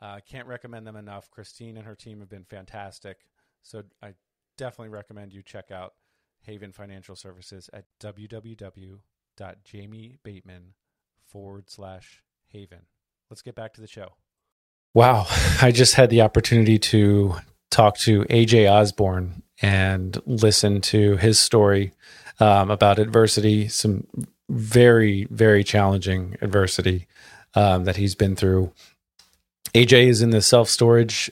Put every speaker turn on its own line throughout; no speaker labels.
Uh, can't recommend them enough. Christine and her team have been fantastic. So I definitely recommend you check out Haven Financial Services at www.jamiebateman forward slash haven. Let's get back to the show. Wow. I just had the opportunity to talk to AJ Osborne and listen to his story um, about adversity, some very, very challenging adversity um, that he's been through. AJ is in the self storage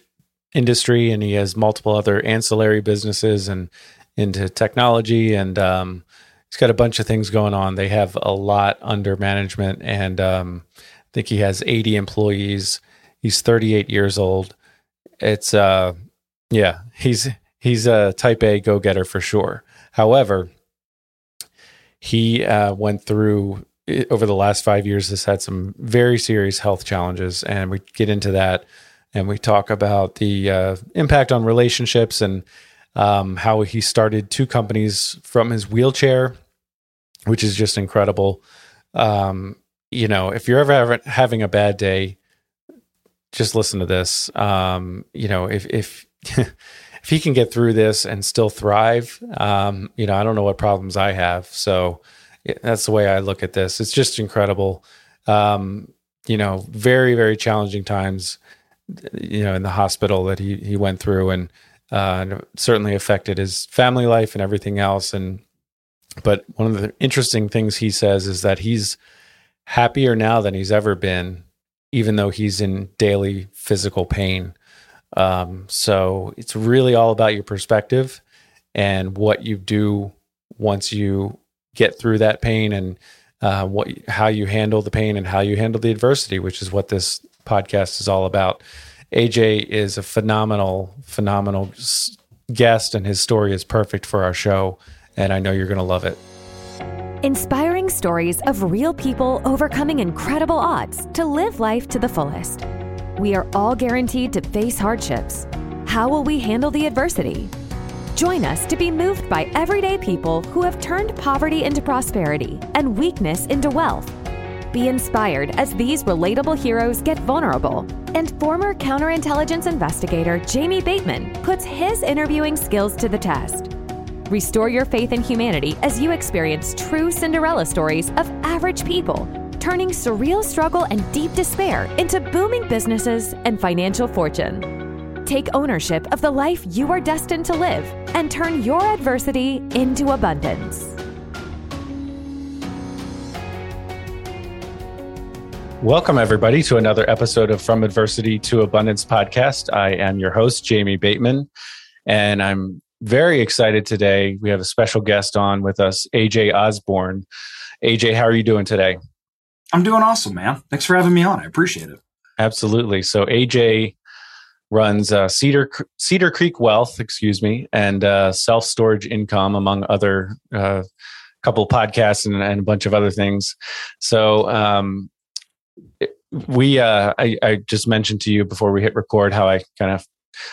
industry and he has multiple other ancillary businesses and into technology and um, he's got a bunch of things going on. They have a lot under management and um, I think he has 80 employees. He's 38 years old. It's uh yeah, he's he's a type A go getter for sure. However, he uh, went through over the last five years has had some very serious health challenges, and we get into that, and we talk about the uh, impact on relationships and um, how he started two companies from his wheelchair, which is just incredible. Um, you know, if you're ever having a bad day, just listen to this. Um, you know, if if if he can get through this and still thrive, um, you know, I don't know what problems I have. So that's the way I look at this. It's just incredible. Um, you know, very very challenging times. You know, in the hospital that he he went through, and uh, certainly affected his family life and everything else. And but one of the interesting things he says is that he's happier now than he's ever been, even though he's in daily physical pain. Um, so it's really all about your perspective and what you do once you get through that pain and uh, what how you handle the pain and how you handle the adversity, which is what this podcast is all about. AJ is a phenomenal, phenomenal guest, and his story is perfect for our show. And I know you're going to love it.
Inspiring stories of real people overcoming incredible odds to live life to the fullest. We are all guaranteed to face hardships. How will we handle the adversity? Join us to be moved by everyday people who have turned poverty into prosperity and weakness into wealth. Be inspired as these relatable heroes get vulnerable and former counterintelligence investigator Jamie Bateman puts his interviewing skills to the test. Restore your faith in humanity as you experience true Cinderella stories of average people turning surreal struggle and deep despair into booming businesses and financial fortune. Take ownership of the life you are destined to live and turn your adversity into abundance.
Welcome, everybody, to another episode of From Adversity to Abundance podcast. I am your host, Jamie Bateman, and I'm very excited today. We have a special guest on with us, AJ Osborne. AJ, how are you doing today?
I'm doing awesome, man. Thanks for having me on. I appreciate it.
Absolutely. So AJ runs uh, Cedar Cedar Creek Wealth, excuse me, and uh, Self Storage Income, among other uh, couple podcasts and, and, a bunch of other things. So um, we, uh, I, I just mentioned to you before we hit record how I kind of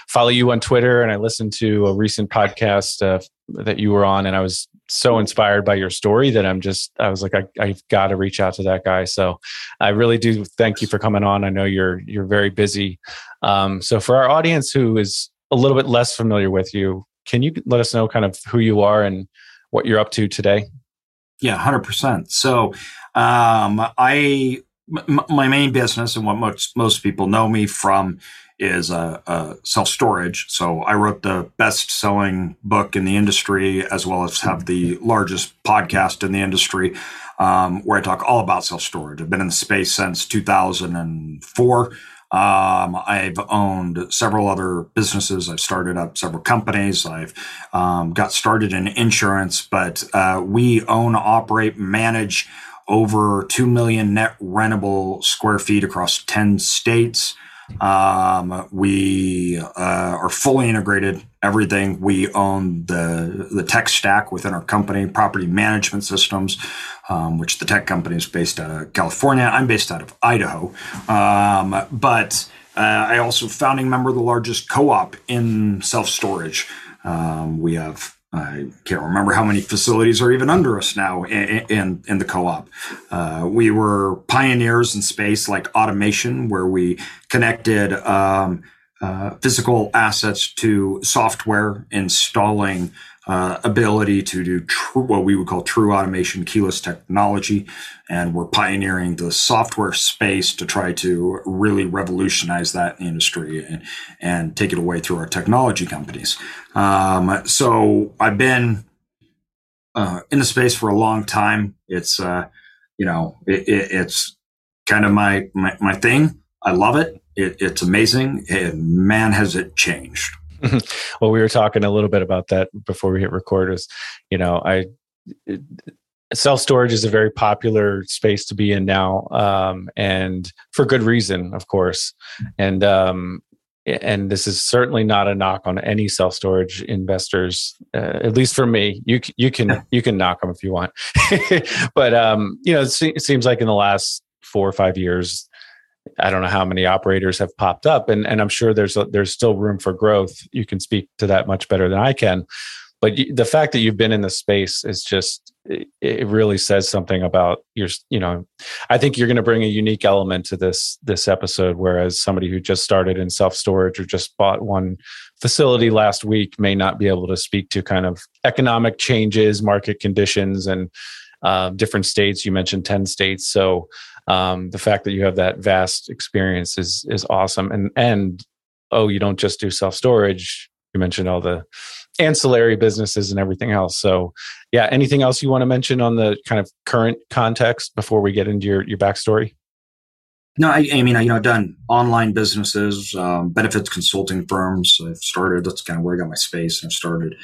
follow you on Twitter, and I listened to a recent podcast uh, that you were on, and I was so inspired by your story that I'm just I was like I, I've got to reach out to that guy. So I really do thank you for coming on. I know you're you're very busy. Um, so for our audience who is a little bit less familiar with you, can you let us know kind of who you are and what you're up to today?
Yeah, hundred percent. So um, I m- my main business and what most most people know me from is uh, uh, self storage. So I wrote the best selling book in the industry, as well as have the largest podcast in the industry, um, where I talk all about self storage. I've been in the space since 2004. Um, I've owned several other businesses. I've started up several companies. I've um, got started in insurance, but uh, we own, operate, manage over 2 million net rentable square feet across 10 states. Um, we uh, are fully integrated. Everything we own the the tech stack within our company, property management systems, um, which the tech company is based out of California. I'm based out of Idaho, um, but uh, I also founding member of the largest co-op in self storage. Um, we have I can't remember how many facilities are even under us now in, in, in the co-op. Uh, we were pioneers in space like automation, where we connected um, uh, physical assets to software, installing uh, ability to do true, what we would call true automation, keyless technology. And we're pioneering the software space to try to really revolutionize that industry and, and take it away through our technology companies. Um, so I've been uh, in the space for a long time. It's, uh, you know, it, it, it's kind of my, my, my thing. I love it. it it's amazing. And man, has it changed.
well, we were talking a little bit about that before we hit record. Is you know, I self storage is a very popular space to be in now, um, and for good reason, of course. And um, and this is certainly not a knock on any self storage investors. Uh, at least for me, you you can you can knock them if you want, but um, you know, it, se- it seems like in the last four or five years I don't know how many operators have popped up, and and I'm sure there's a, there's still room for growth. You can speak to that much better than I can, but the fact that you've been in the space is just it really says something about your you know i think you're going to bring a unique element to this this episode whereas somebody who just started in self storage or just bought one facility last week may not be able to speak to kind of economic changes market conditions and uh, different states. You mentioned 10 states. So um, the fact that you have that vast experience is is awesome and and oh you don't just do self storage you mentioned all the ancillary businesses and everything else so yeah anything else you want to mention on the kind of current context before we get into your your backstory
no, I, I mean, I, you know, I've done online businesses, um, benefits consulting firms. I've started, that's kind of where I got my space. and I've started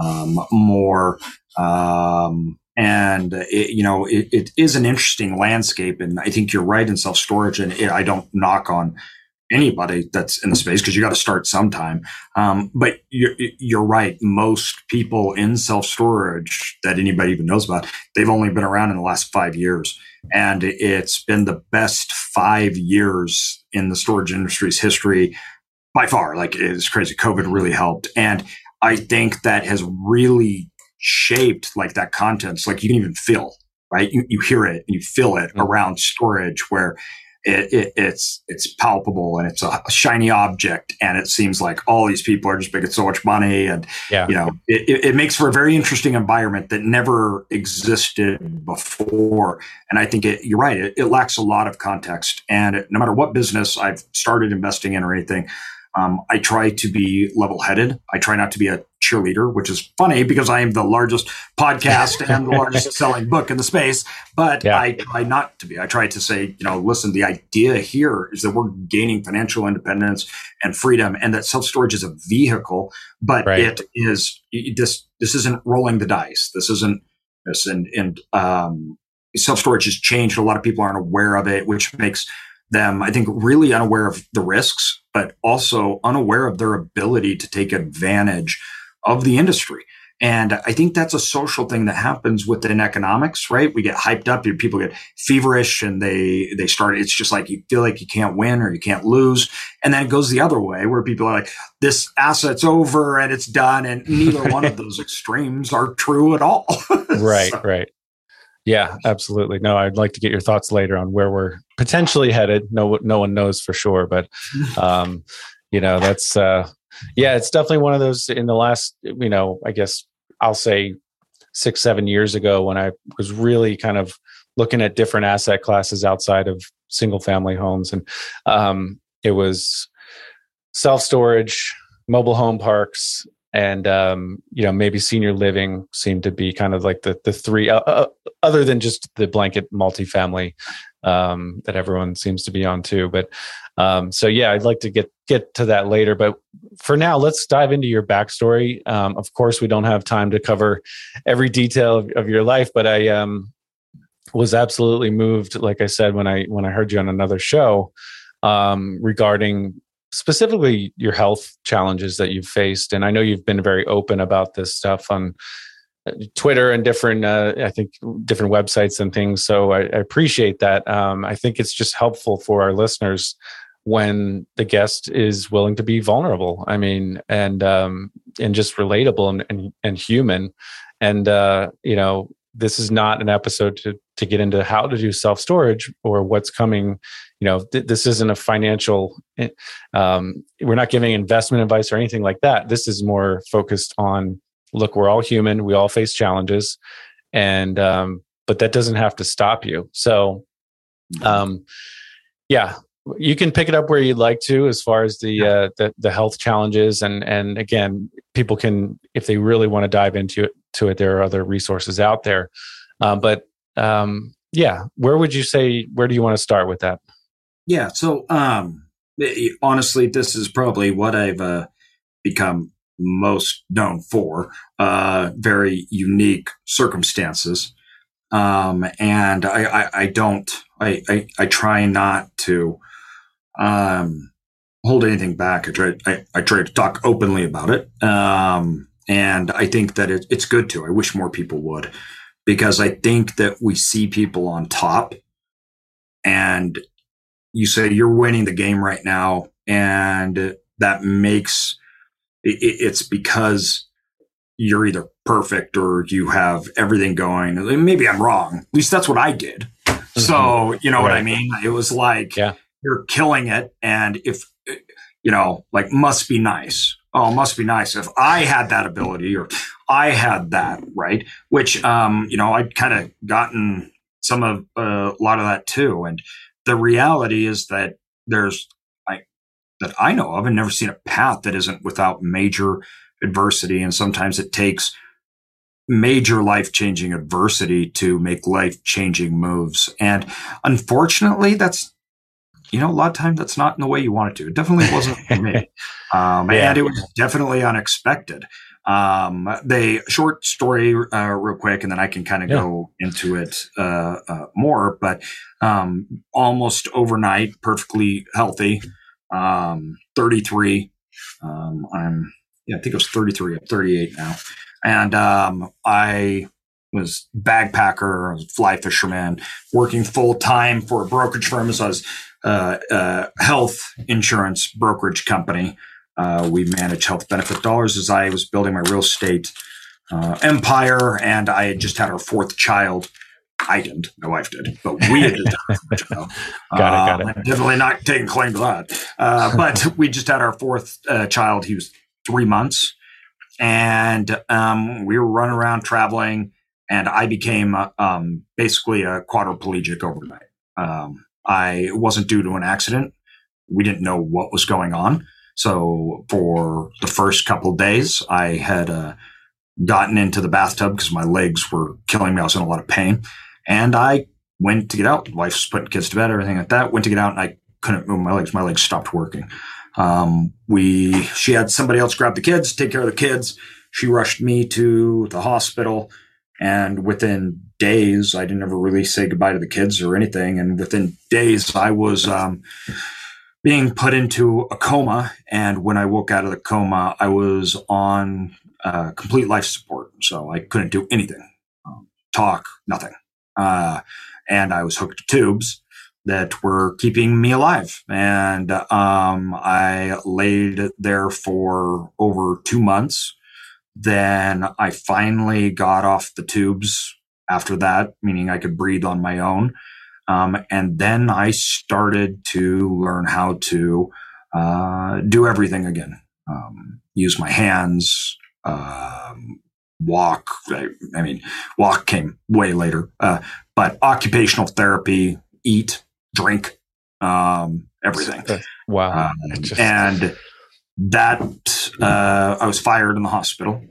um, more um, and it, you know it, it is an interesting landscape and i think you're right in self storage and it, i don't knock on anybody that's in the space because you got to start sometime. Um, but you're, you're right most people in self storage that anybody even knows about they've only been around in the last five years. And it's been the best five years in the storage industry's history by far. Like it's crazy covid really helped. And I think that has really shaped like that content. like you can even feel, right? You, you hear it and you feel it mm-hmm. around storage where it, it, it's it's palpable and it's a, shiny object and it seems like all these people are just making so much money and yeah. you know it, it makes for a very interesting environment that never existed before and i think it, you're right it, it lacks a lot of context and no matter what business i've started investing in or anything um, I try to be level headed. I try not to be a cheerleader, which is funny because I am the largest podcast and the largest selling book in the space. But yeah. I try not to be. I try to say, you know, listen, the idea here is that we're gaining financial independence and freedom and that self storage is a vehicle, but right. it is this, this isn't rolling the dice. This isn't this and, and, um, self storage has changed. A lot of people aren't aware of it, which makes them, I think, really unaware of the risks, but also unaware of their ability to take advantage of the industry. And I think that's a social thing that happens within economics, right? We get hyped up, people get feverish and they, they start, it's just like you feel like you can't win or you can't lose. And then it goes the other way where people are like, this asset's over and it's done. And neither one of those extremes are true at all.
right, so. right. Yeah, absolutely. No, I'd like to get your thoughts later on where we're potentially headed. No, no one knows for sure, but um, you know, that's uh, yeah, it's definitely one of those. In the last, you know, I guess I'll say six, seven years ago, when I was really kind of looking at different asset classes outside of single family homes, and um, it was self storage, mobile home parks, and um, you know maybe senior living seem to be kind of like the the three uh, uh, other than just the blanket multifamily um, that everyone seems to be on too. But um, so yeah, I'd like to get get to that later. But for now, let's dive into your backstory. Um, of course, we don't have time to cover every detail of, of your life, but I um, was absolutely moved, like I said when I when I heard you on another show um, regarding specifically your health challenges that you've faced. And I know you've been very open about this stuff on uh, Twitter and different, uh, I think, different websites and things. So I, I appreciate that. Um, I think it's just helpful for our listeners when the guest is willing to be vulnerable. I mean, and um, and just relatable and and, and human. And uh, you know, this is not an episode to to get into how to do self storage or what's coming. You know, th- this isn't a financial. Eh, um, we're not giving investment advice or anything like that. This is more focused on look, we're all human. We all face challenges, and um, but that doesn't have to stop you. So, mm-hmm. um, yeah, you can pick it up where you'd like to as far as the uh, the, the health challenges and and again people can if they really want to dive into it to it there are other resources out there uh, but um, yeah where would you say where do you want to start with that
yeah so um, honestly this is probably what i've uh, become most known for uh, very unique circumstances um, and I, I, I don't I, I, I try not to um, hold anything back. I try, I, I, try to talk openly about it. Um, and I think that it, it's good to. I wish more people would, because I think that we see people on top and you say you're winning the game right now. And that makes it, it's because you're either perfect or you have everything going. Maybe I'm wrong. At least that's what I did. Mm-hmm. So, you know right. what I mean? It was like, yeah you're killing it. And if, you know, like must be nice. Oh, must be nice if I had that ability or I had that, right? Which, um, you know, I'd kind of gotten some of uh, a lot of that too. And the reality is that there's, I, that I know of and never seen a path that isn't without major adversity. And sometimes it takes major life changing adversity to make life changing moves. And unfortunately, that's you know, a lot of times that's not in the way you want it to. It definitely wasn't for me. Um, yeah. And it was definitely unexpected. Um, they short story, uh, real quick, and then I can kind of yeah. go into it, uh, uh, more, but, um, almost overnight, perfectly healthy, um, 33. Um, I'm, yeah, I think it was 33. I'm 38 now. And, um, I, was bagpacker, I was fly fisherman, working full time for a brokerage firm as I was health insurance brokerage company. Uh, we manage health benefit dollars as I was building my real estate uh, empire, and I had just had our fourth child. I didn't. My wife did, but we had just had our child. got it. Got it. definitely not taking claim to that. Uh, but we just had our fourth uh, child. He was three months, and um, we were running around traveling, and I became um, basically a quadriplegic overnight. Um, I wasn't due to an accident. We didn't know what was going on. So for the first couple days, I had uh, gotten into the bathtub because my legs were killing me. I was in a lot of pain, and I went to get out. Wife's putting kids to bed, everything like that. Went to get out, and I couldn't move my legs. My legs stopped working. Um, we she had somebody else grab the kids, take care of the kids. She rushed me to the hospital. And within days, I didn't ever really say goodbye to the kids or anything. And within days, I was um, being put into a coma. And when I woke out of the coma, I was on uh, complete life support. So I couldn't do anything, um, talk, nothing. Uh, and I was hooked to tubes that were keeping me alive. And um, I laid there for over two months then I finally got off the tubes after that, meaning I could breathe on my own. Um, and then I started to learn how to uh, do everything again. Um, use my hands, um, walk. I, I, mean, walk came way later, uh, but occupational therapy, eat, drink, um, everything.
Wow.
Um, just... And that uh, I was fired in the hospital.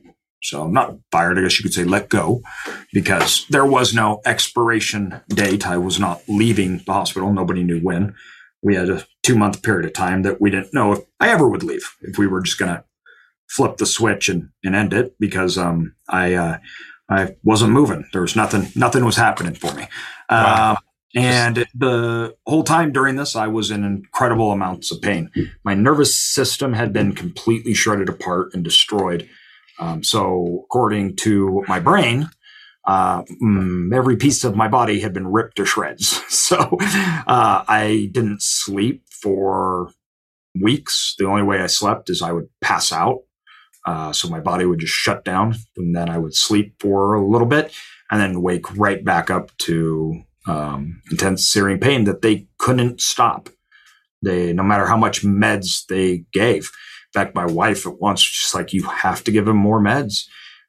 So not fired, I guess you could say let go, because there was no expiration date. I was not leaving the hospital. Nobody knew when. We had a two month period of time that we didn't know if I ever would leave. If we were just going to flip the switch and, and end it, because um, I uh, I wasn't moving. There was nothing. Nothing was happening for me. Wow. Uh, and the whole time during this, I was in incredible amounts of pain. My nervous system had been completely shredded apart and destroyed. Um, so, according to my brain, uh, mm, every piece of my body had been ripped to shreds. So, uh, I didn't sleep for weeks. The only way I slept is I would pass out. Uh, so my body would just shut down, and then I would sleep for a little bit, and then wake right back up to um, intense searing pain that they couldn't stop. They, no matter how much meds they gave. In fact, my wife at once just like, you have to give him more meds.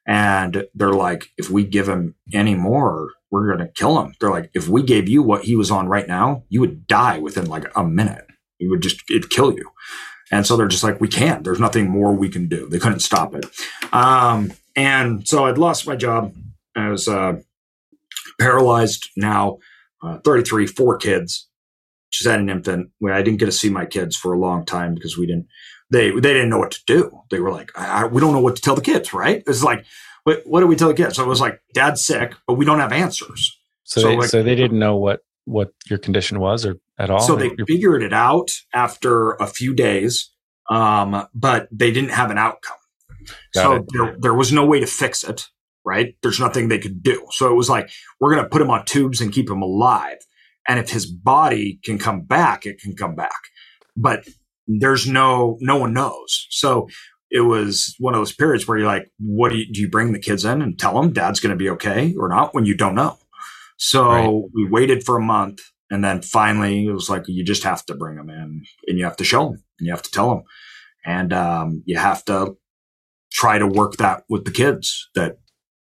And they're like, if we give him any more, we're going to kill him. They're like, if we gave you what he was on right now, you would die within like a minute. You would just, it'd kill you. And so they're just like, we can't. There's nothing more we can do. They couldn't stop it. Um, and so I'd lost my job. I was uh, paralyzed now uh, 33, four kids. She's had an infant. I didn't get to see my kids for a long time because we didn't, they, they didn't know what to do. They were like, I, I, we don't know what to tell the kids, right? It's like, what, what do we tell the kids? So it was like, dad's sick, but we don't have answers.
So, so, they, like, so they didn't know what, what your condition was or at all?
So they figured it out after a few days, um, but they didn't have an outcome. Got so there, there was no way to fix it right? There's nothing they could do. So it was like, we're going to put him on tubes and keep him alive. And if his body can come back, it can come back. But there's no, no one knows. So it was one of those periods where you're like, what do you, do you bring the kids in and tell them dad's going to be okay or not when you don't know? So right. we waited for a month and then finally it was like, you just have to bring them in and you have to show them and you have to tell them. And, um, you have to try to work that with the kids that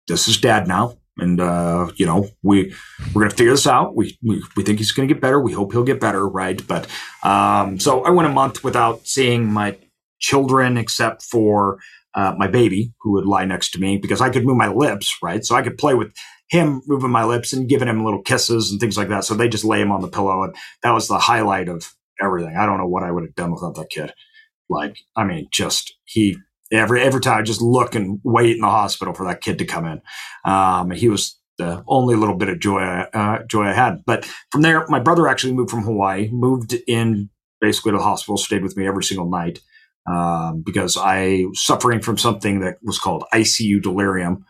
this is dad now. And, uh, you know, we, we're to figure this out. We, we, we think he's to get better. We hope he'll get better. Right. But, um, so I went a month without seeing my children except for, uh, my baby who would lie next to me because I could move my lips. Right. So I could play with him moving my lips and giving him little kisses and things like that. So they just lay him on the pillow. And that was the highlight of everything. I don't know what I would have done without that kid. Like, I mean, just he every every time I just look and wait in the hospital for that kid to come in. Um, he was the only little bit of joy uh, joy I had. But from there, my brother actually moved from Hawaii, moved in basically to the hospital, stayed with me every single night um, because I was suffering from something that was called ICU delirium,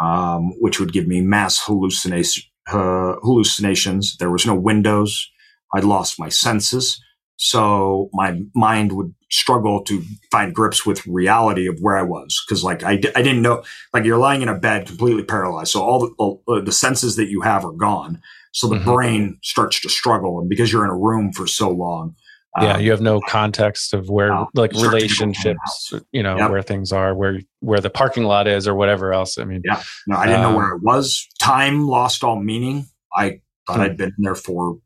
um, which would give me mass hallucination, uh, hallucinations. There was no windows. I'd lost my senses. So my mind would struggle to find grips with reality of where I was. Cause like I, I didn't know, like you're lying in a bed completely paralyzed. So all the, uh, the senses that you have are gone. So the mm-hmm. brain starts to struggle. And because you're in a room for so long,
yeah, um, you have no context of where uh, like relationships, you know, yep. where things are, where where the parking lot is, or whatever else. I mean,
yeah, no, I didn't um, know where it was. Time lost all meaning. I thought hmm. I'd been there for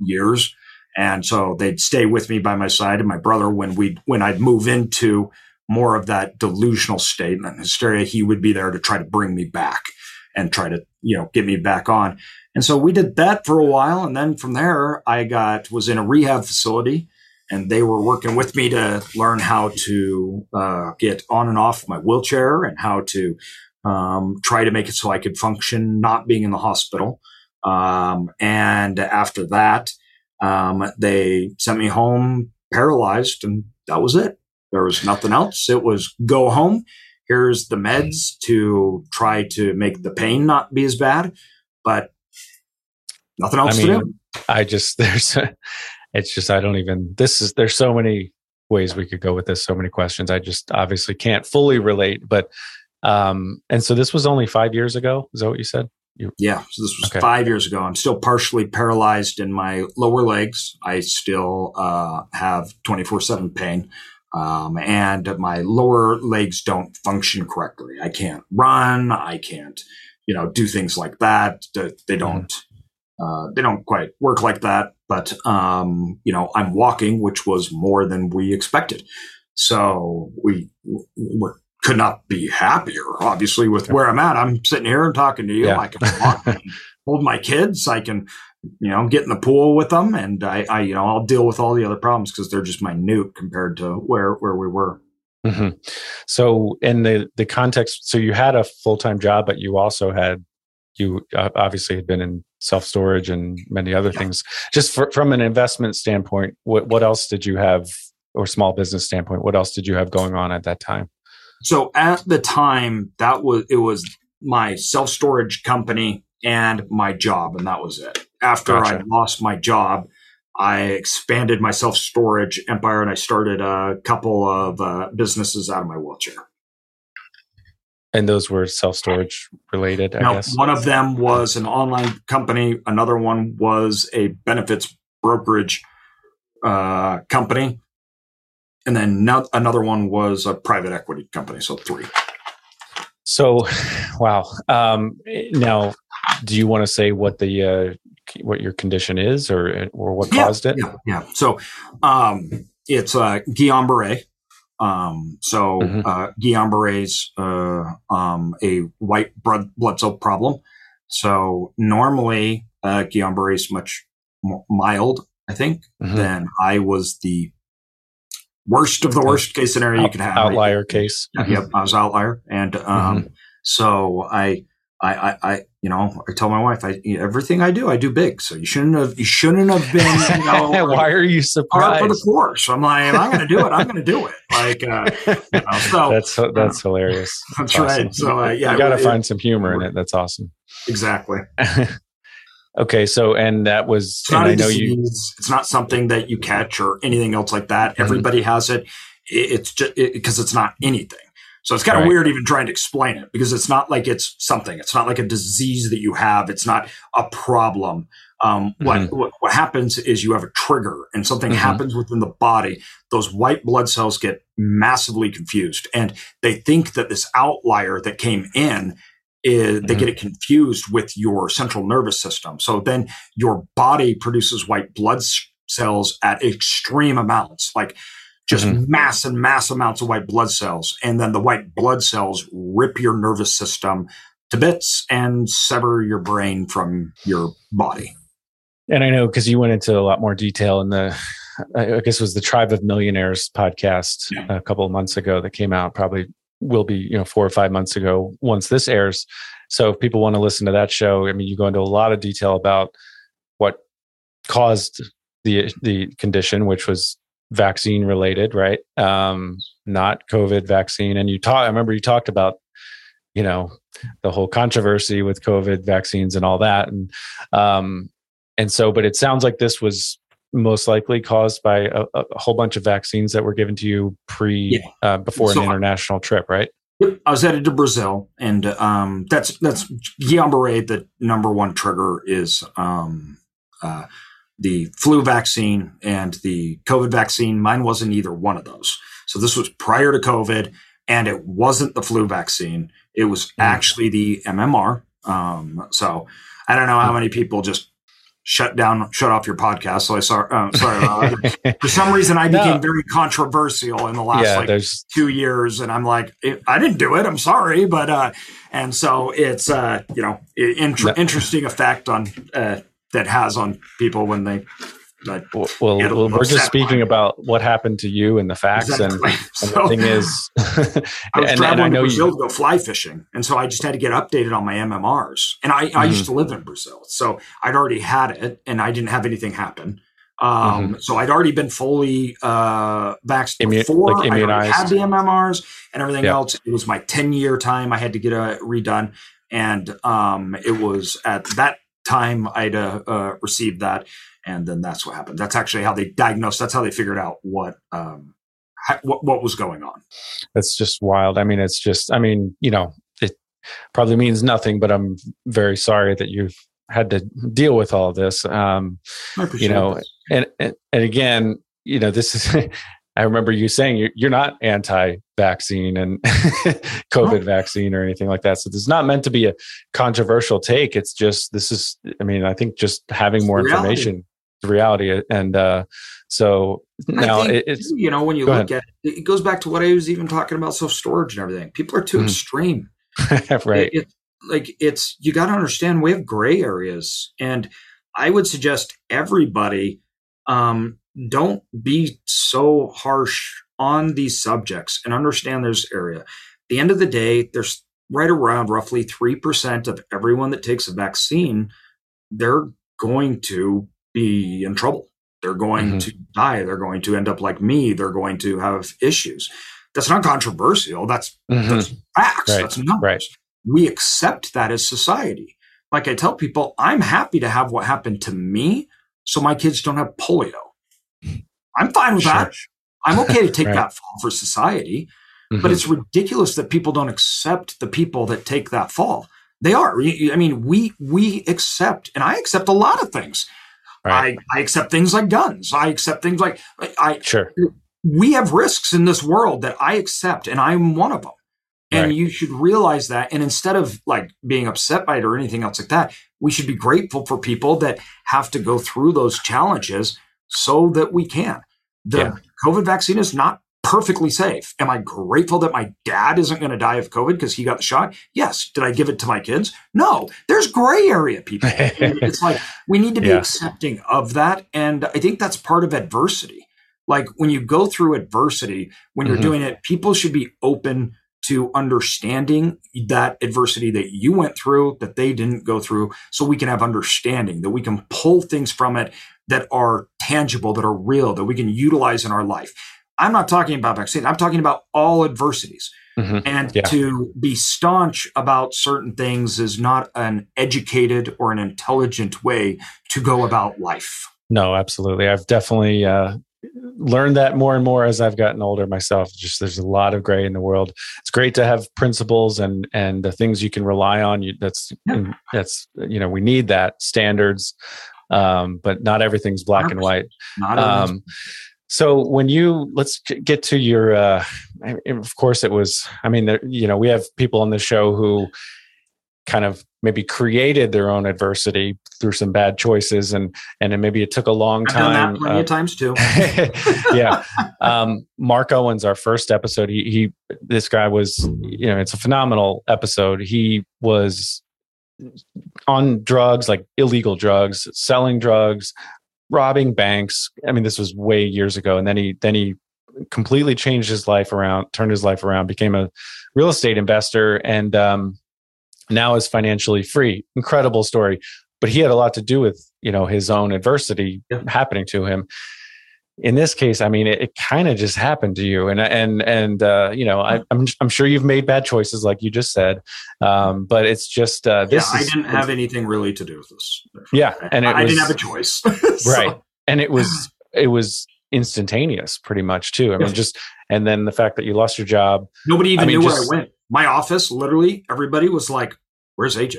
years. And so they'd stay with me by my side and my brother when we when I'd move into more of that delusional state and hysteria, he would be there to try to bring me back and try to, you know, get me back on. And so we did that for a while. And then from there, I got, was in a rehab facility and they were working with me to learn how to uh, get on and off my wheelchair and how to um, try to make it so I could function not being in the hospital. Um, and after that, um, they sent me home paralyzed, and that was it. There was nothing else. It was go home. Here's the meds to try to make the pain not be as bad, but nothing else I mean, to do.
I just there's it's just I don't even this is there's so many ways we could go with this, so many questions. I just obviously can't fully relate, but um and so this was only five years ago. Is that what you said?
Yeah, so this was okay. five years ago. I'm still partially paralyzed in my lower legs. I still uh, have 24 7 pain. Um, and my lower legs don't function correctly. I can't run. I can't, you know, do things like that. They mm-hmm. don't, uh, they don't quite work like that. But, um, you know, I'm walking, which was more than we expected. So we, we could not be happier, obviously, with where I'm at. I'm sitting here and talking to you.
Yeah.
I can walk, hold my kids. I can, you know, get in the pool with them, and I, I you know, I'll deal with all the other problems because they're just minute compared to where where we were.
hmm So, in the the context, so you had a full time job, but you also had you uh, obviously had been in self storage and many other
Yeah.
things. Just for, from an investment standpoint, what what else did you have, or small business standpoint, what else did you have going on at that time?
So at the time, that was it was my self storage company and my job, and that was it. After I lost my job, I expanded my self storage empire, and I started a couple of uh, businesses out of my wheelchair.
And those were self storage related, I
Now,
guess.
one of them was an online company. Another one was a benefits brokerage uh, company. And then no, another one was a private equity company. So three.
So, wow. Um, now, do you want to say what the uh, what your condition is, or or what
Yeah,
caused it?
Yeah, yeah. So um, it's uh, Guillain Barre. Um, so
Mhm.
uh, Guillain Barre's uh, um, a white blood blood cell problem. So normally uh, Guillain Barre is much more mild, I think,
Mhm.
then I was the worst of the worst case scenario you could have.
outlier case.
Yeah, Yep, I was outlier, and um, so I, I, I, you know, I tell my wife, I everything I do, I do big. So you shouldn't have, you shouldn't have been, you know,
Why are you
par for the course. I'm like, I'm going to do it, I'm going to do it. Like, uh, you know, so
that's that's hilarious.
that's
Awesome.
right. So uh, yeah,
you got to find some humor in it. That's awesome.
exactly.
okay, so and that was,
It's
and
not a
I know you.
disease. It's not something that you catch or anything else like that.
Mhm.
Everybody has it. It- It's just because it's not anything. So it's kind of
Right.
weird even trying to explain it because it's not like it's something. It's not like a disease that you have. It's not a problem. Um, what,
Mhm.
what what happens is you have a trigger and something
Mhm.
happens within the body. Those white blood cells get massively confused, and they think that this outlier that came in is they get it confused with your central nervous system. So then your body produces white blood cells at extreme amounts, like just
Mhm.
mass and mass amounts of white blood cells. And then the white blood cells rip your nervous system to bits and sever your brain from your body.
And I know because you went into a lot more detail in the, I guess it was the Tribe of Millionaires podcast
Yeah.
a couple of months ago that came out. Probably will be you know four or five months ago once this airs. So if people want to listen to that show, I mean, you go into a lot of detail about what caused the the condition, which was vaccine related, right? Um, not COVID vaccine. And you talk. I remember you talked about you know the whole controversy with COVID vaccines and all that, and um, and so, but it sounds like this was most likely caused by a, a whole bunch of vaccines that were given to you pre
Yeah.
uh, before
So
an
I-
international trip, right?
I was headed to Brazil, and um, that's that's Guillain-Barré. The number one trigger is um, uh, the flu vaccine and the COVID vaccine. Mine wasn't either one of those. So this was prior to COVID, and it wasn't the flu vaccine. It was actually the MMR. Um, so I don't know how many people just shut down, shut off your podcast. So I saw. Uh, sorry, uh, for some reason I
No.
became very controversial in the last
yeah,
like
there's
two years and i'm like i didn't do it i'm sorry but uh and so it's uh you know inter-
No.
interesting effect on uh that has on people when they uh,
well, well, we're just speaking
line.
about what happened to you and the facts,
exactly.
and, and
so
the thing is,
i was
and, and
traveling
I know
to Brazil
you.
to go fly fishing, and so I just had to get updated on my MMRs. And I, I
Mhm.
used to live in Brazil, so I'd already had it, and I didn't have anything happen.
Mm-hmm.
Um, So I'd already been fully uh, vaccinated
Immu-
before.
like
I already had the MMRs and everything
Yeah.
else. It was my 10 year time. I had to get a redone. And um, it was at that time I'd uh, uh, received that. And then that's what happened. That's actually how they diagnosed. That's how they figured out what um, ha- what, what was going on.
That's just wild. I mean, it's just. I mean, you know, it probably means nothing, but I'm very sorry that you've had to deal with all this. Um,
I appreciate
you know and, and and again you know this is i remember you saying you're, you're not anti-vaccine and covid vaccine or anything like that so this is not meant to be a controversial take it's just this is i mean i think just having more
Reality.
information the reality. And uh, so now
think,
it's
you know when you look at it, it goes back to what I was even talking about self storage and everything. People are too
Mhm.
extreme.
right.
It, it- like it's you got to understand we have gray areas, and I would suggest everybody um, don't be so harsh on these subjects and understand there's area. At the end of the day, there's right around roughly three percent of everyone that takes a vaccine, they're going to be in trouble. They're going
Mhm.
to die. They're going to end up like me. They're going to have issues. That's not controversial. That's
Mhm.
that's facts.
Right,
That's numbers.
right.
We accept that as society. Like I tell people, I'm happy to have what happened to me so my kids don't have polio. I'm fine with that. I'm okay to take
Right.
that fall for society,
Mhm.
but it's ridiculous that people don't accept the people that take that fall. They are. I mean, we we accept, and I accept a lot of things.
right.
I, I accept things like guns. I accept things like I,
sure.
we have risks in this world that I accept, and I'm one of them. And
Right.
you should realize that. And instead of like being upset by it or anything else like that, we should be grateful for people that have to go through those challenges so that we can. The
Yeah.
COVID vaccine is not perfectly safe. Am I grateful that my dad isn't going to die of COVID because he got the shot? Yes. Did I give it to my kids? No. There's gray area people. It's like we need to be
Yeah.
accepting of that. And I think that's part of adversity. Like when you go through adversity, when you're
Mhm.
doing it, people should be open to understanding that adversity that you went through, that they didn't go through, so we can have understanding, that we can pull things from it that are tangible, that are real, that we can utilize in our life. I'm not talking about vaccines. I'm talking about all adversities.
Mhm.
And
Yeah.
to be staunch about certain things is not an educated or an intelligent way to go about life.
No, absolutely. I've definitely uh, learned that more and more as I've gotten older myself. Just there's a lot of gray in the world. It's great to have principles and and the things you can rely on. You, that's
Yeah.
that's you know we need that standards, um, but not everything's black and
100%.
white.
Not
Um, so when you let's get to your, uh, of course it was. I mean, there, you know, we have people on the show who kind of maybe created their own adversity through some bad choices, and and then maybe it took a long
I've done
time.
that plenty
uh,
of times too.
yeah. Um, Mark Owens, our first episode, he, he, this guy was, you know, it's a phenomenal episode. He was on drugs, like illegal drugs, selling drugs, robbing banks. I mean, this was way years ago. And then he, then he completely changed his life around, turned his life around, became a real estate investor, and um, now is financially free. Incredible story. But he had a lot to do with, you know, his own adversity
Yeah.
happening to him in this case, I mean, it, it kind of just happened to you, and and and uh, you know, I, I'm I'm sure you've made bad choices, like you just said, um, but it's just uh,
Yeah,
this.
I
is-
didn't have anything really to do with this.
Yeah, and it
I, I didn't have a choice. So,
right, and it was it was instantaneous, pretty much too. I mean,
Yeah.
just and then the fact that you lost your job.
Nobody even
I mean,
knew
just-
where I went. My office, literally, everybody was like, "Where's AJ?"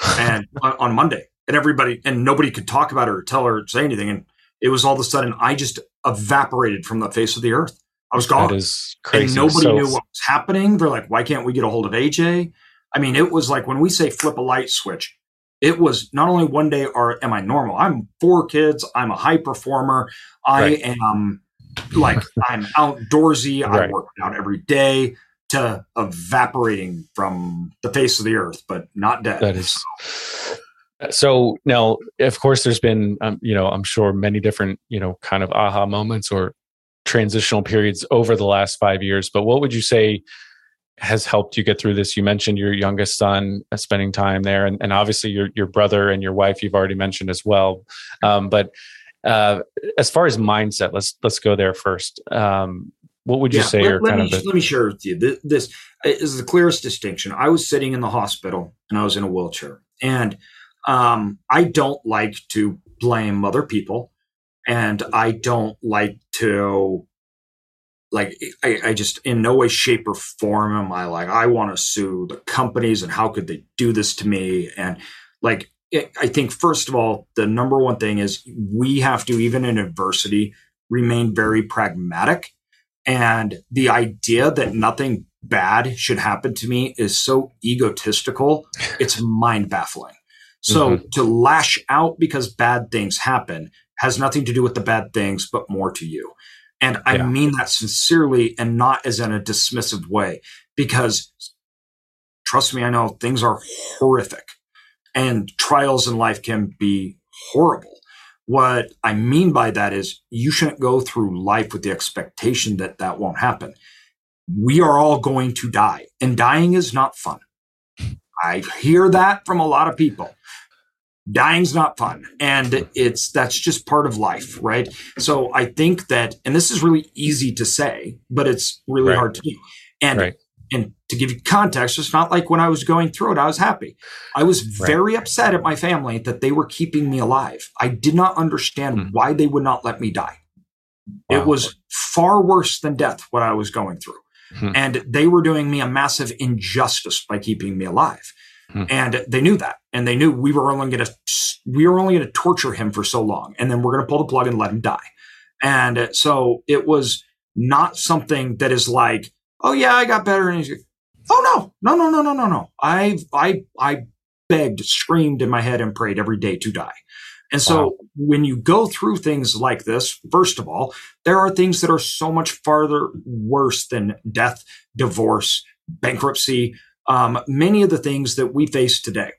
And on, on Monday, and everybody, and nobody could talk about her or tell her or say anything. And it was all of a sudden, I just evaporated from the face of the earth. I was gone.
That is crazy.
And nobody
So-
knew what was happening. They're like, why can't we get a hold of AJ? I mean, it was like when we say flip a light switch, it was not only one day or am I normal? I'm four kids. I'm a high performer. I
Right.
am like, I'm outdoorsy. I work out every day to evaporating from the face of the earth, but not dead.
That is. So now, of course, there's been, um, you know, I'm sure many different, you know, kind of aha moments or transitional periods over the last five years. But what would you say has helped you get through this? You mentioned your youngest son uh, spending time there, and, and obviously your your brother and your wife you've already mentioned as well. Um, but uh, as far as mindset, let's let's go there first. Um, what would you
Yeah,
say
let, let
kind
me,
of the
let me share with you this, this is the clearest distinction. I was sitting in the hospital and I was in a wheelchair, and um, I don't like to blame other people, and I don't like to like I, I just in no way, shape, or form am I like I want to sue the companies and how could they do this to me and like I think first of all the number one thing is we have to even in adversity remain very pragmatic and the idea that nothing bad should happen to me is so egotistical, it's mind baffling. So mm-hmm. to lash out because bad things happen has nothing to do with the bad things, but more to you. And I
Yeah.
mean that sincerely and not as in a dismissive way, because trust me, I know things are horrific and trials in life can be horrible. What I mean by that is you shouldn't go through life with the expectation that that won't happen. We are all going to die, and dying is not fun. I hear that from a lot of people. Dying's not fun, and it's that's just part of life, right? So I think that, and this is really easy to say, but it's really
Right.
hard to do. And
Right.
and to give you context, it's not like when I was going through it, I was happy. I was
Right.
very upset at my family that they were keeping me alive. I did not understand
Hmm.
why they would not let me die.
Wow.
It was far worse than death what I was going through.
Hmm.
And they were doing me a massive injustice by keeping me alive.
Hmm.
And they knew that. And they knew we were only going to we were only going to torture him for so long and then we're going to pull the plug and let him die. And so it was not something that is like, "Oh yeah, I got better." And he's like, "Oh no. No, no, no, no, no, no. I I I begged, screamed in my head and prayed every day to die." And so
Wow.
when you go through things like this, first of all, there are things that are so much farther worse than death, divorce, bankruptcy, um, many of the things that we face today.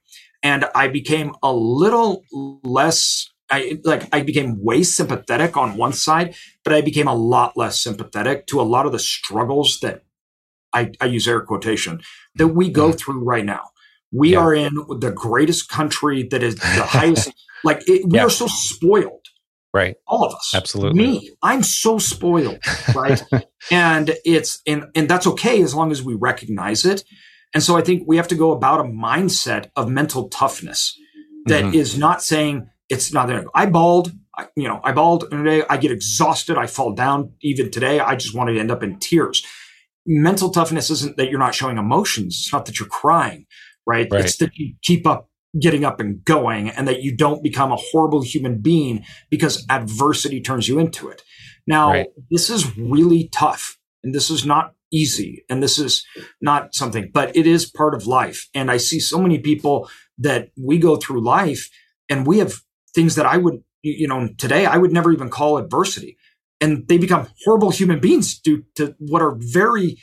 And I became a little less, I like, I became way sympathetic on one side, but I became a lot less sympathetic to a lot of the struggles that I, I use air quotation that we go mm-hmm. through right now. We
Yeah.
are in the greatest country that is the highest, like, it, we
Yeah.
are so spoiled
Right.
all of us
Absolutely.
me i'm so spoiled right and it's and and that's okay as long as we recognize it and so i think we have to go about a mindset of mental toughness that is
Mhm.
not saying it's not there i bawled I, you know i bawled today i get exhausted i fall down even today i just want to end up in tears mental toughness isn't that you're not showing emotions it's not that you're crying right,
Right.
it's that you keep up getting up and going and that you don't become a horrible human being because adversity turns you into it. Now,
Right.
this is really tough and this is not easy and this is not something, but it is part of life. And I see so many people that we go through life and we have things that I would, you know, today I would never even call adversity. And they become horrible human beings due to what are very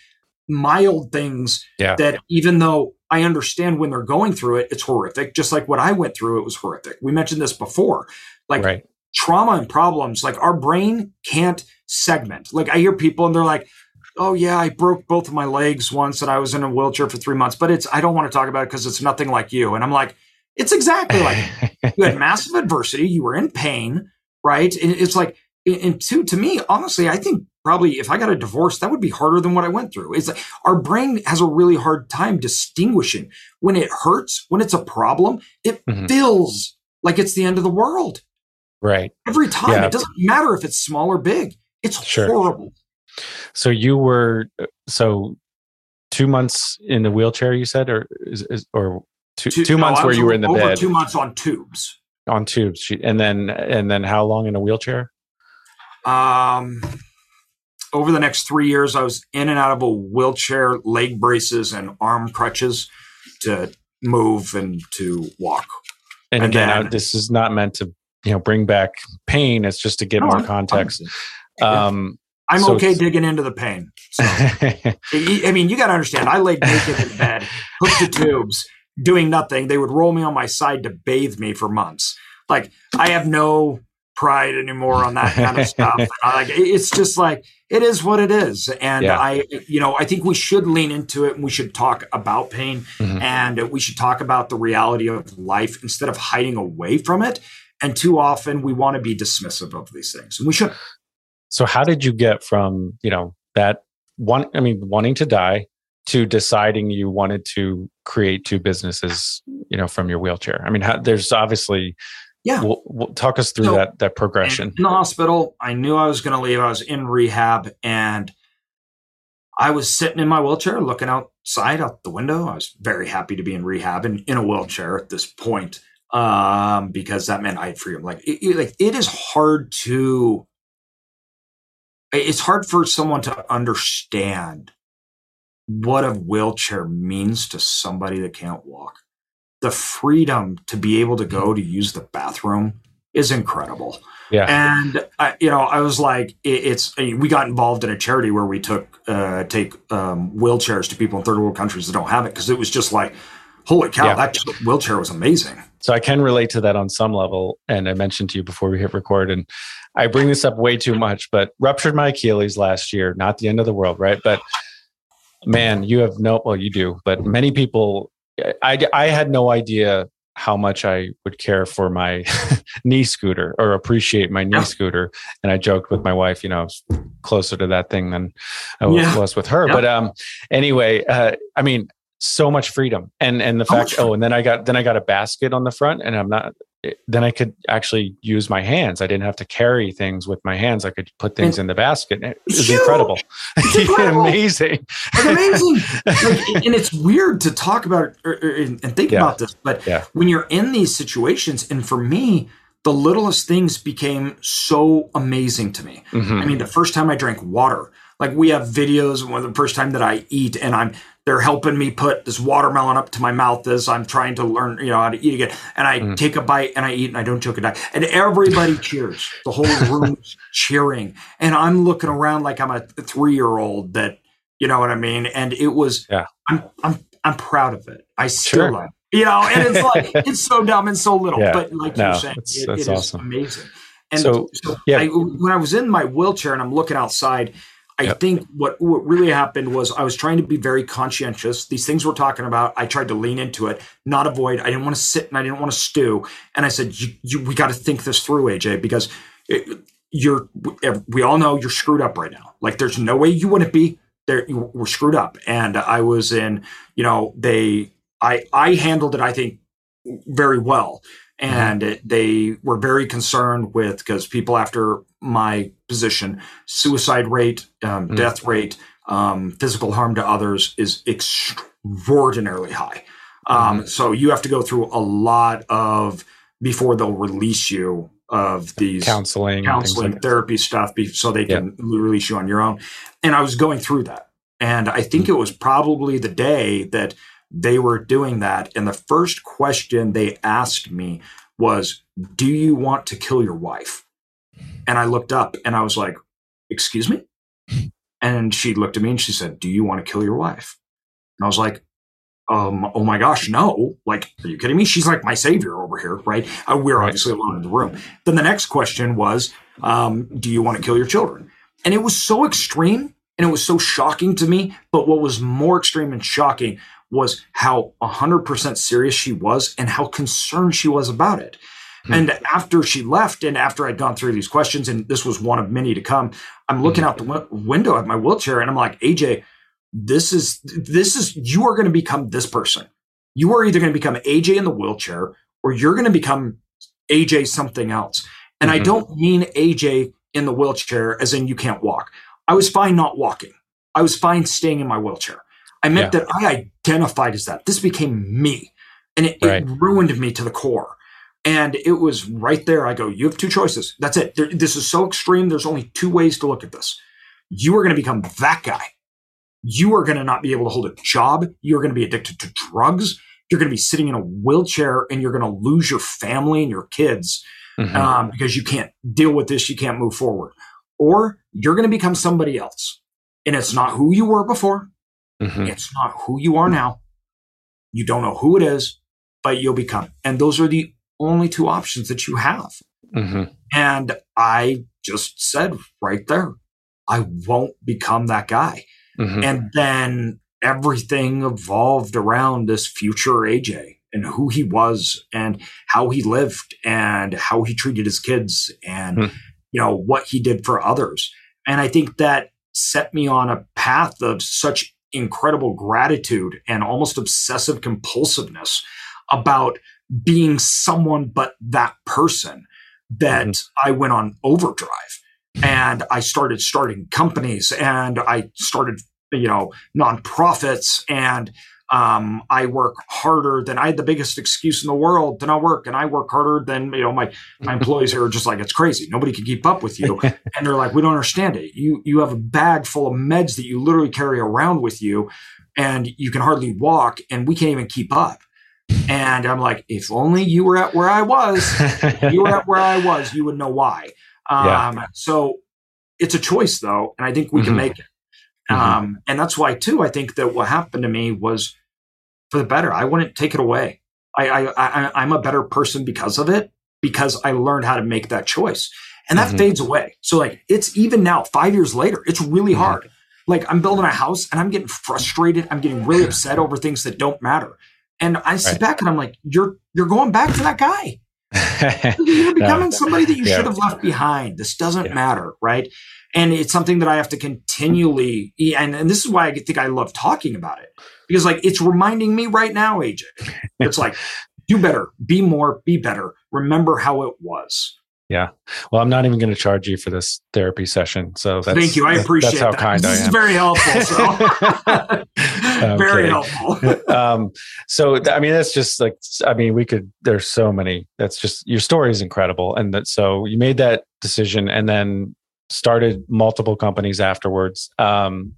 mild things
Yeah.
that even though I understand when they're going through it, it's horrific. Just like what I went through, it was horrific. We mentioned this before. Like
right.
trauma and problems, like our brain can't segment. Like I hear people and they're like, oh yeah, I broke both of my legs once and I was in a wheelchair for three months, but it's, I don't want to talk about it because it's nothing like you. And I'm like, it's exactly like you had massive adversity. You were in pain, right? And it's like, and to, to me, honestly, I think probably if I got a divorce, that would be harder than what I went through. It's like our brain has a really hard time distinguishing when it hurts, when it's a problem, it
Mhm.
feels like it's the end of the world
right.
every time.
Yeah.
It doesn't matter if it's small or big. It's
Sure.
horrible.
So you were so two months in the wheelchair. You said, or is, is or two two,
no,
months where you were in the
over
bed
Two months on tubes.
on tubes, and then and then how long in a wheelchair?
Um, over the next three years, I was in and out of a wheelchair, leg braces, and arm crutches to move and to walk.
And,
And
again,
then-
I- this is not meant to you know bring back pain. It's just to get
No,
more context. Um,
I'm
So
okay digging into the pain. So, I mean, you got to understand. I laid naked in bed, hooked to tubes, doing nothing. They would roll me on my side to bathe me for months. Like I have no pride anymore on that kind of stuff. I, like it's just like it is what it is, and
Yeah.
I, you know, I think we should lean into it and we should talk about pain
Mhm.
and we should talk about the reality of life instead of hiding away from it. And too often we want to be dismissive of these things, and we should.
So how did you get from you know that one? I mean, wanting to die to deciding you wanted to create two businesses. You know, from your wheelchair. I mean, how, there's obviously
Yeah.
We'll, we'll talk us through
So-
that that progression.
in the hospital. I knew I was going to leave. I was in rehab and I was sitting in my wheelchair looking outside out the window. I was very happy to be in rehab and in a wheelchair at this point um, because that meant I had freedom. Like it, it- like it is hard to. It's hard for someone to understand what a wheelchair means to somebody that can't walk. The freedom to be able to go to use the bathroom is incredible.
Yeah.
And I, you know, I was like, it, it's we got involved in a charity where we took uh, take um, wheelchairs to people in third world countries that don't have it because it was just like, holy cow,
Yeah.
that wheelchair was amazing.
So I can relate to that on some level. And I mentioned to you before we hit record, and I bring this up way too much, but ruptured my Achilles last year. Not the end of the world, right? But man, you have no, well, you do, but many people, I, I had no idea how much I would care for my knee scooter or appreciate my knee
Yeah.
scooter. And I joked with my wife, you know, closer to that thing than I was,
Yeah.
with her.
Yeah.
But um, anyway, uh, I mean, so much freedom and and the
So
fact oh and then i got then i got a basket on the front and i'm not eh, then i could actually use my hands i didn't have to carry things with my hands i could put things mm. in the basket it was incredible
It's incredible.
amazing
It's amazing. like, and it's weird to talk about or, er, or- er, and think
Yeah.
about this, but
Yeah.
when you're in these situations, and for me, the littlest things became so amazing to me.
Mhm.
I mean, the first time I drank water, like we have videos when the first time that I eat, and I'm they're helping me put this watermelon up to my mouth as I'm trying to learn, you know, how to eat again. And I
Mhm.
take a bite and I eat and I don't choke and die. And everybody cheers. The whole room's cheering. And I'm looking around like I'm a three year old that, you know what I mean? And it was
Yeah.
I'm I'm I'm proud of it. I still
Sure.
am. You know, and it's like it's so dumb and so little.
Yeah.
But like
No,
you're saying,
that's-
it-
that's
it is
awesome.
amazing. And
So,
so,
yeah.
I, when I was in my wheelchair and I'm looking outside, I
Yep.
think what what really happened was I was trying to be very conscientious. These things we're talking about, I tried to lean into it, not avoid. I didn't want to sit and I didn't want to stew. And I said, you, you, "We got to think this through, AJ, because it, you're. We all know you're screwed up right now. Like there's no way you wouldn't be. There, you we're screwed up." And I was in. You know, they. I I handled it. I think very well and it- they were very concerned with because people after my position suicide rate um,
Mm.
death rate um, physical harm to others is extraordinarily high. Um, so you have to go through a lot of before they'll release you of these
counseling
counseling
like
therapy stuff be, so they can release you on your own. And i was going through that. And i think
Hmm.
it was probably the day that they were doing that and the first question they asked me was do you want to kill your wife and i looked up and i was like excuse me and she looked at me and she said do you want to kill your wife and i was like um, oh my gosh, no. Like, are you kidding me? She's like my savior over here, right? Uh, we're
Right.
obviously alone in the room. Then the next question was, um, do you want to kill your children? And it was so extreme and it was so shocking to me. But what was more extreme and shocking was how 100% serious she was and how concerned she was about it.
Hmm.
And after she left, and after I'd gone through these questions, and this was one of many to come, I'm looking out the w- window at my wheelchair and I'm like, AJ, this is this is you are going to become this person. You are either going to become AJ in the wheelchair or you're going to become AJ something else. And I
Mhm.
don't mean AJ in the wheelchair as in you can't walk. I was fine not walking. I was fine staying in my wheelchair. I meant
Yeah.
that I identified as that. This became me. And it,
Right.
it ruined me to the core. And it was right there. I go, you have two choices. That's it. There, this is so extreme. There's only two ways to look at this. You are going to become that guy. You are going to not be able to hold a job. You're going to be addicted to drugs. You're going to be sitting in a wheelchair and you're going to lose your family and your kids
Mhm.
um, because you can't deal with this. You can't move forward. Or you're going to become somebody else. And it's not who you were before.
Mhm.
It's not who you are now. You don't know who it is, but you'll become. And those are the only two options that you have.
Mhm.
And I just said right there, I won't become that guy.
Mhm.
And then everything evolved around this future AJ and who he was and how he lived and how he treated his kids and,
Hmm.
you know, what he did for others. And I think that set me on a path of such incredible gratitude and almost obsessive compulsiveness about being someone but that person that
Mhm.
I went on overdrive and I started starting companies and I started, you know, nonprofits and um, I work harder than I had the biggest excuse in the world to not work, and I work harder than you know my my employees here are just like it's crazy. Nobody can keep up with you, and they're like, we don't understand it. You you have a bag full of meds that you literally carry around with you, and you can hardly walk, and we can't even keep up. And I'm like, if only you were at where I was, you were at where I was, you would know why. Um, yeah. So it's a choice, though, and I think we mm-hmm. can make it. Mm-hmm. Um, and that's why, too, I think that what happened to me was for the better. I wouldn't take it away. I, I, I I'm a better person because of it because I learned how to make that choice, and that mm-hmm. fades away. So like it's even now, five years later, it's really mm-hmm. hard. Like I'm building a house and I'm getting frustrated. I'm getting really upset over things that don't matter. And I sit right. back and I'm like, you're you're going back to that guy. you're becoming no. somebody that you yeah. should have left behind. This doesn't yeah. matter, right? And it's something that I have to continually, and, and this is why I think I love talking about it because like it's reminding me right now, AJ. It's like, do better, be more, be better. Remember how it was.
Yeah. Well, I'm not even going to charge you for this therapy session. So
thank you. I appreciate
that's how
that.
kind
this
I
am. is very helpful. So. very helpful.
um, so, I mean, that's just like, I mean, we could, there's so many, that's just, your story is incredible. And that, so you made that decision and then started multiple companies afterwards. Um,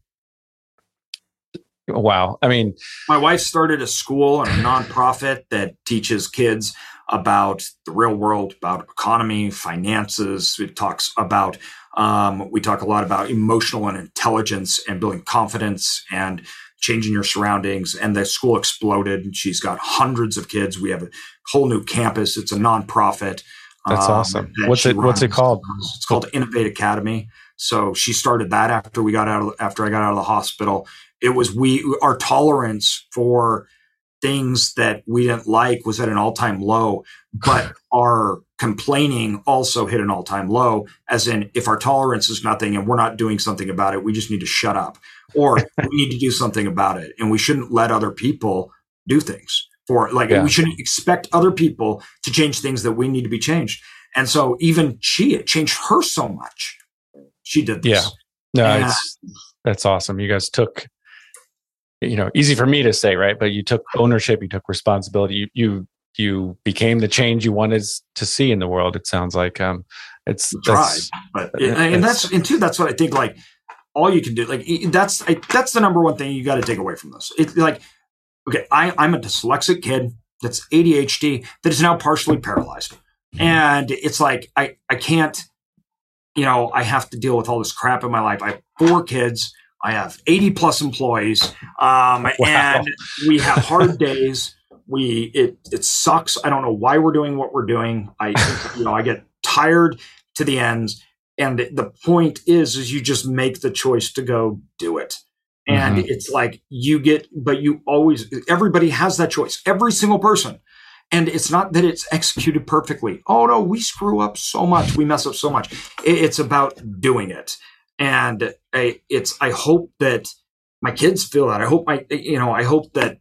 wow. I mean,
my wife started a school and a nonprofit that teaches kids about the real world, about economy, finances. It talks about, um, we talk a lot about emotional and intelligence and building confidence and changing your surroundings. And the school exploded. She's got hundreds of kids. We have a whole new campus. It's a nonprofit.
That's um, awesome. What's it? What's it called?
It's called Innovate Academy. So she started that after we got out of, after I got out of the hospital. It was we our tolerance for things that we didn't like was at an all-time low, but our complaining also hit an all-time low as in if our tolerance is nothing and we're not doing something about it, we just need to shut up or we need to do something about it and we shouldn't let other people do things for like yeah. we shouldn't expect other people to change things that we need to be changed. And so even she it changed her so much. She did this.
Yeah. No, that's awesome. You guys took you know, easy for me to say, right? But you took ownership, you took responsibility, you you you became the change you wanted to see in the world. It sounds like um, it's
tried, but it, and that's and two. That's what I think. Like all you can do, like that's I, that's the number one thing you got to take away from this. It's like, okay, I, I'm a dyslexic kid that's ADHD that is now partially paralyzed, and it's like I I can't, you know, I have to deal with all this crap in my life. I have four kids. I have 80 plus employees, um, wow. and we have hard days. We it it sucks. I don't know why we're doing what we're doing. I you know I get tired to the ends, and the point is is you just make the choice to go do it. And mm-hmm. it's like you get, but you always everybody has that choice. Every single person. And it's not that it's executed perfectly. Oh no, we screw up so much. We mess up so much. It's about doing it and I, it's I hope that my kids feel that. I hope my you know I hope that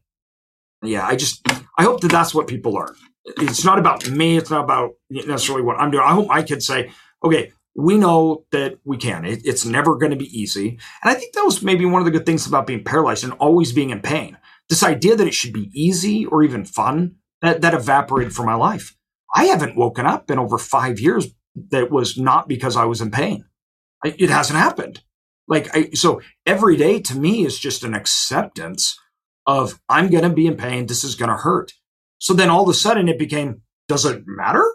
yeah I just I hope that that's what people learn. It's not about me. It's not about necessarily what I'm doing. I hope my kids say, okay, we know that we can. It, it's never going to be easy. And I think that was maybe one of the good things about being paralyzed and always being in pain. This idea that it should be easy or even fun that, that evaporated from my life. I haven't woken up in over five years that was not because I was in pain. It hasn't happened. Like, I, so every day to me is just an acceptance of I'm going to be in pain. This is going to hurt. So then all of a sudden it became, does it matter?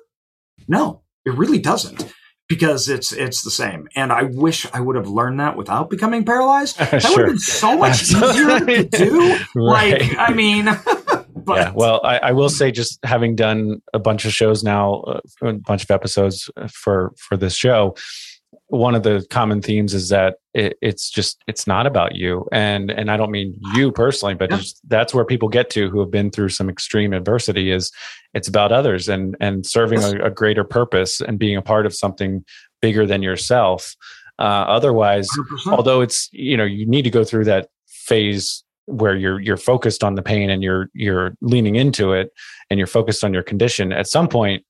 No, it really doesn't because it's it's the same. And I wish I would have learned that without becoming paralyzed. That sure. would have been so much easier to do. right. Like, I mean, but
yeah. Well, I, I, will say, just having done a bunch of shows now, uh, a bunch of episodes for for this show, one of the common themes is that it, it's just it's not about you and and i don't mean you personally but yeah. that's where people get to who have been through some extreme adversity is it's about others and and serving a, a greater purpose and being a part of something bigger than yourself uh, otherwise 100%. although it's you know you need to go through that phase where you're you're focused on the pain and you're you're leaning into it and you're focused on your condition at some point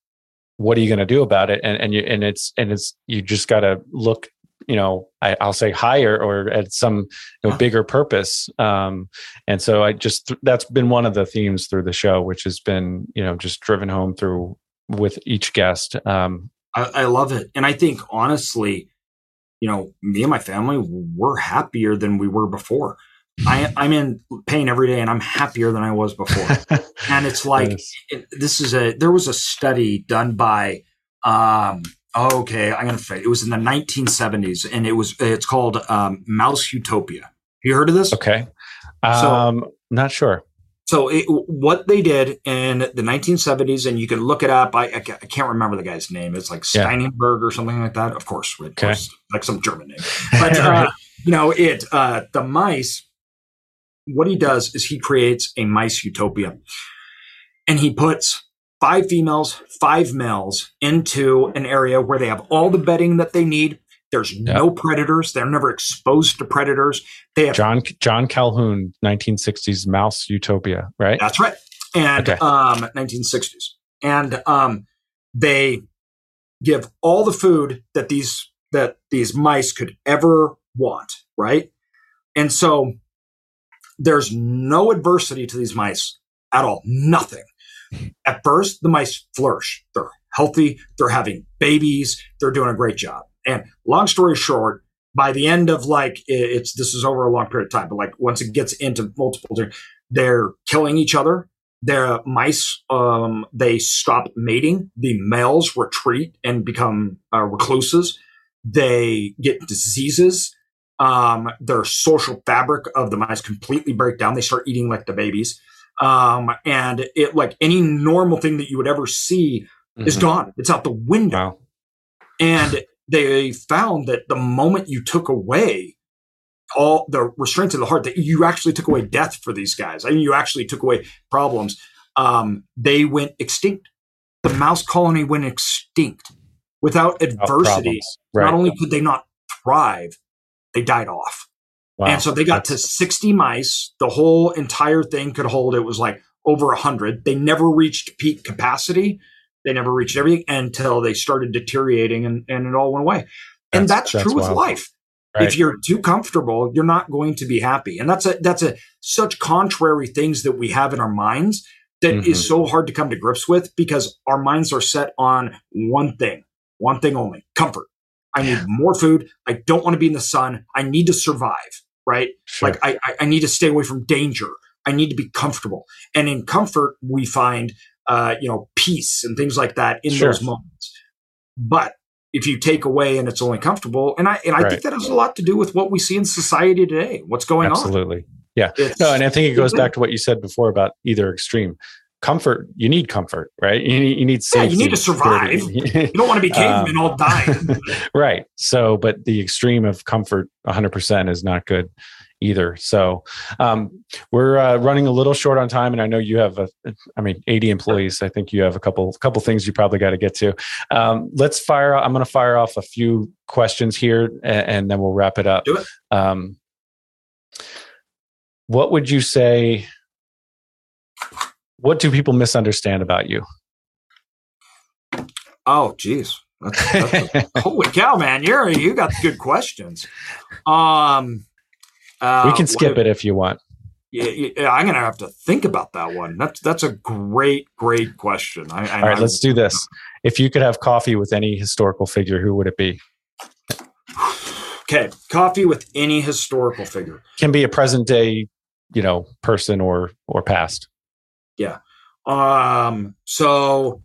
what are you going to do about it? And and you and it's and it's you just got to look you know I, will say higher or at some you know, bigger purpose. Um, and so i just that's been one of the themes through the show which has been you know just driven home through with each guest. Um,
I, I love it. And i think honestly you know me and my family we're happier than we were before I, I'm in pain every day and I'm happier than I was before. and it's like,
Yes.
it, this is a, there was a study done by, um, okay, I'm going to say it was in the 1970s and it was, it's called um, Mouse Utopia. You heard of this?
Okay.
So-
Um, not sure.
So it, what they did in the 1970s, and you can look it up. I, I I can't remember the guy's name. It's like
Yeah.
Steinberg or something like that. Of course, of
Okay.
course, like some German name. But uh, you know, it uh, the mice. What he does is he creates a mice utopia, and he puts five females, five males into an area where they have all the bedding that they need. There's no predators. They're never exposed to predators. They have
John John Calhoun, 1960s Mouse Utopia, right?
That's right. And
Okay.
um 1960s. And um they give all the food that these that these mice could ever want, right? And so there's no adversity to these mice at all. Nothing. At first, the mice flourish. They're healthy, they're having babies, they're doing a great job. And long story short, by the end of like it's this is over a long period of time, but like once it gets into multiple they're killing each other. Their mice, um, they stop mating. The males retreat and become uh, recluses. They get diseases. Um, their social fabric of the mice completely break down. They start eating like the babies. Um, and it like any normal thing that you would ever see is
Mhm.
gone. It's out the window.
Wow.
And they found that the moment you took away all the restraints of the heart, that you actually took away death for these guys. I mean, you actually took away problems. Um, they went extinct. The mouse colony went extinct without adversity.
Right.
Not only could they not thrive, they died off.
Wow.
And so they got to 60 mice. The whole entire thing could hold, it was like over 100. They never reached peak capacity. They never reached everything until they started deteriorating and, and it all went away. and
That's-
that's,
that's
true with life.
Right.
If you're too comfortable, you're not going to be happy. And that's a, that's a such contrary things that we have in our minds that is
Mhm.
so hard to come to grips with because our minds are set on one thing, one thing only comfort. I need more food. I don't want to be in the sun. I need to survive, right?
Sure.
Like I, I- I need to stay away from danger. I need to be comfortable. And in comfort, we find, uh, you know, peace and things like that in
Sure.
those moments. But if you take away and it's only comfortable, and I and I
Right.
think that has a lot to do with what we see in society today. What's going
Absolutely.
on? Absolutely. Yeah. It's-
No, and I think it goes back to what you said before about either extreme. Comfort, you need comfort, right? You need, you need
Yeah, you need to survive. you don't want to be cavemen
Um,
all dying.
right. So, but the extreme of comfort 100% is not good either. So, um, we're uh, running a little short on time, and I know you have, a, I mean, 80 employees. I think you have a couple, couple things you probably got to get to. Um, let's fire. I'm going to fire off a few questions here, and, and then we'll wrap it up.
Do it.
Um, what would you say? What do people misunderstand about you?
oh, geez. That's, that's a- holy cow, man! You're you got good questions. Um, uh,
we can skip it if you want.
Yeah, yeah, I'm gonna have to think about that one. That's that's a great, great question. I, I,
All right, let's do this. If you could have coffee with any historical figure, who would it be?
Okay, coffee with any historical figure.
Can be a present day, you know, person or or past.
Um, so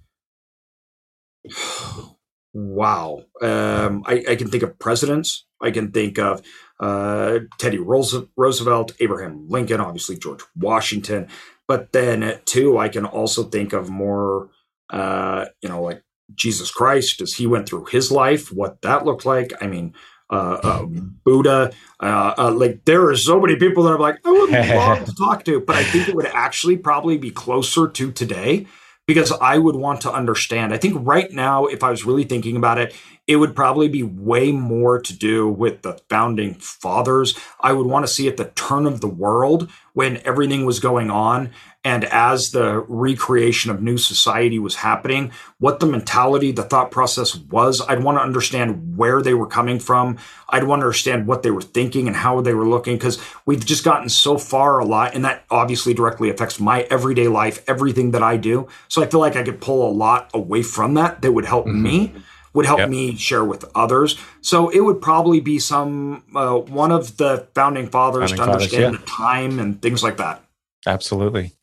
wow. Um, I, I can think of presidents. I can think of uh, Teddy Roosevelt, Abraham Lincoln, obviously George Washington. But then too, I can also think of more, uh, you know, like Jesus Christ as he went through his life, what that looked like. I mean, uh, uh, Buddha. Uh, uh, like there are so many people that I'm like, I would love to talk to, but I think it would actually probably be closer to today because I would want to understand. I think right now, if I was really thinking about it, it would probably be way more to do with the founding fathers. I would want to see at the turn of the world when everything was going on and as the recreation of new society was happening, what the mentality, the thought process was. I'd want to understand where they were coming from. I'd want to understand what they were thinking and how they were looking because we've just gotten so far a lot. And that obviously directly affects my everyday life, everything that I do. So I feel like I could pull a lot away from that that would help
Mhm.
me. Would help yep. me share with others. So it would probably be some uh, one of the founding fathers founding to understand fathers, yeah. the time and things like that.
Absolutely,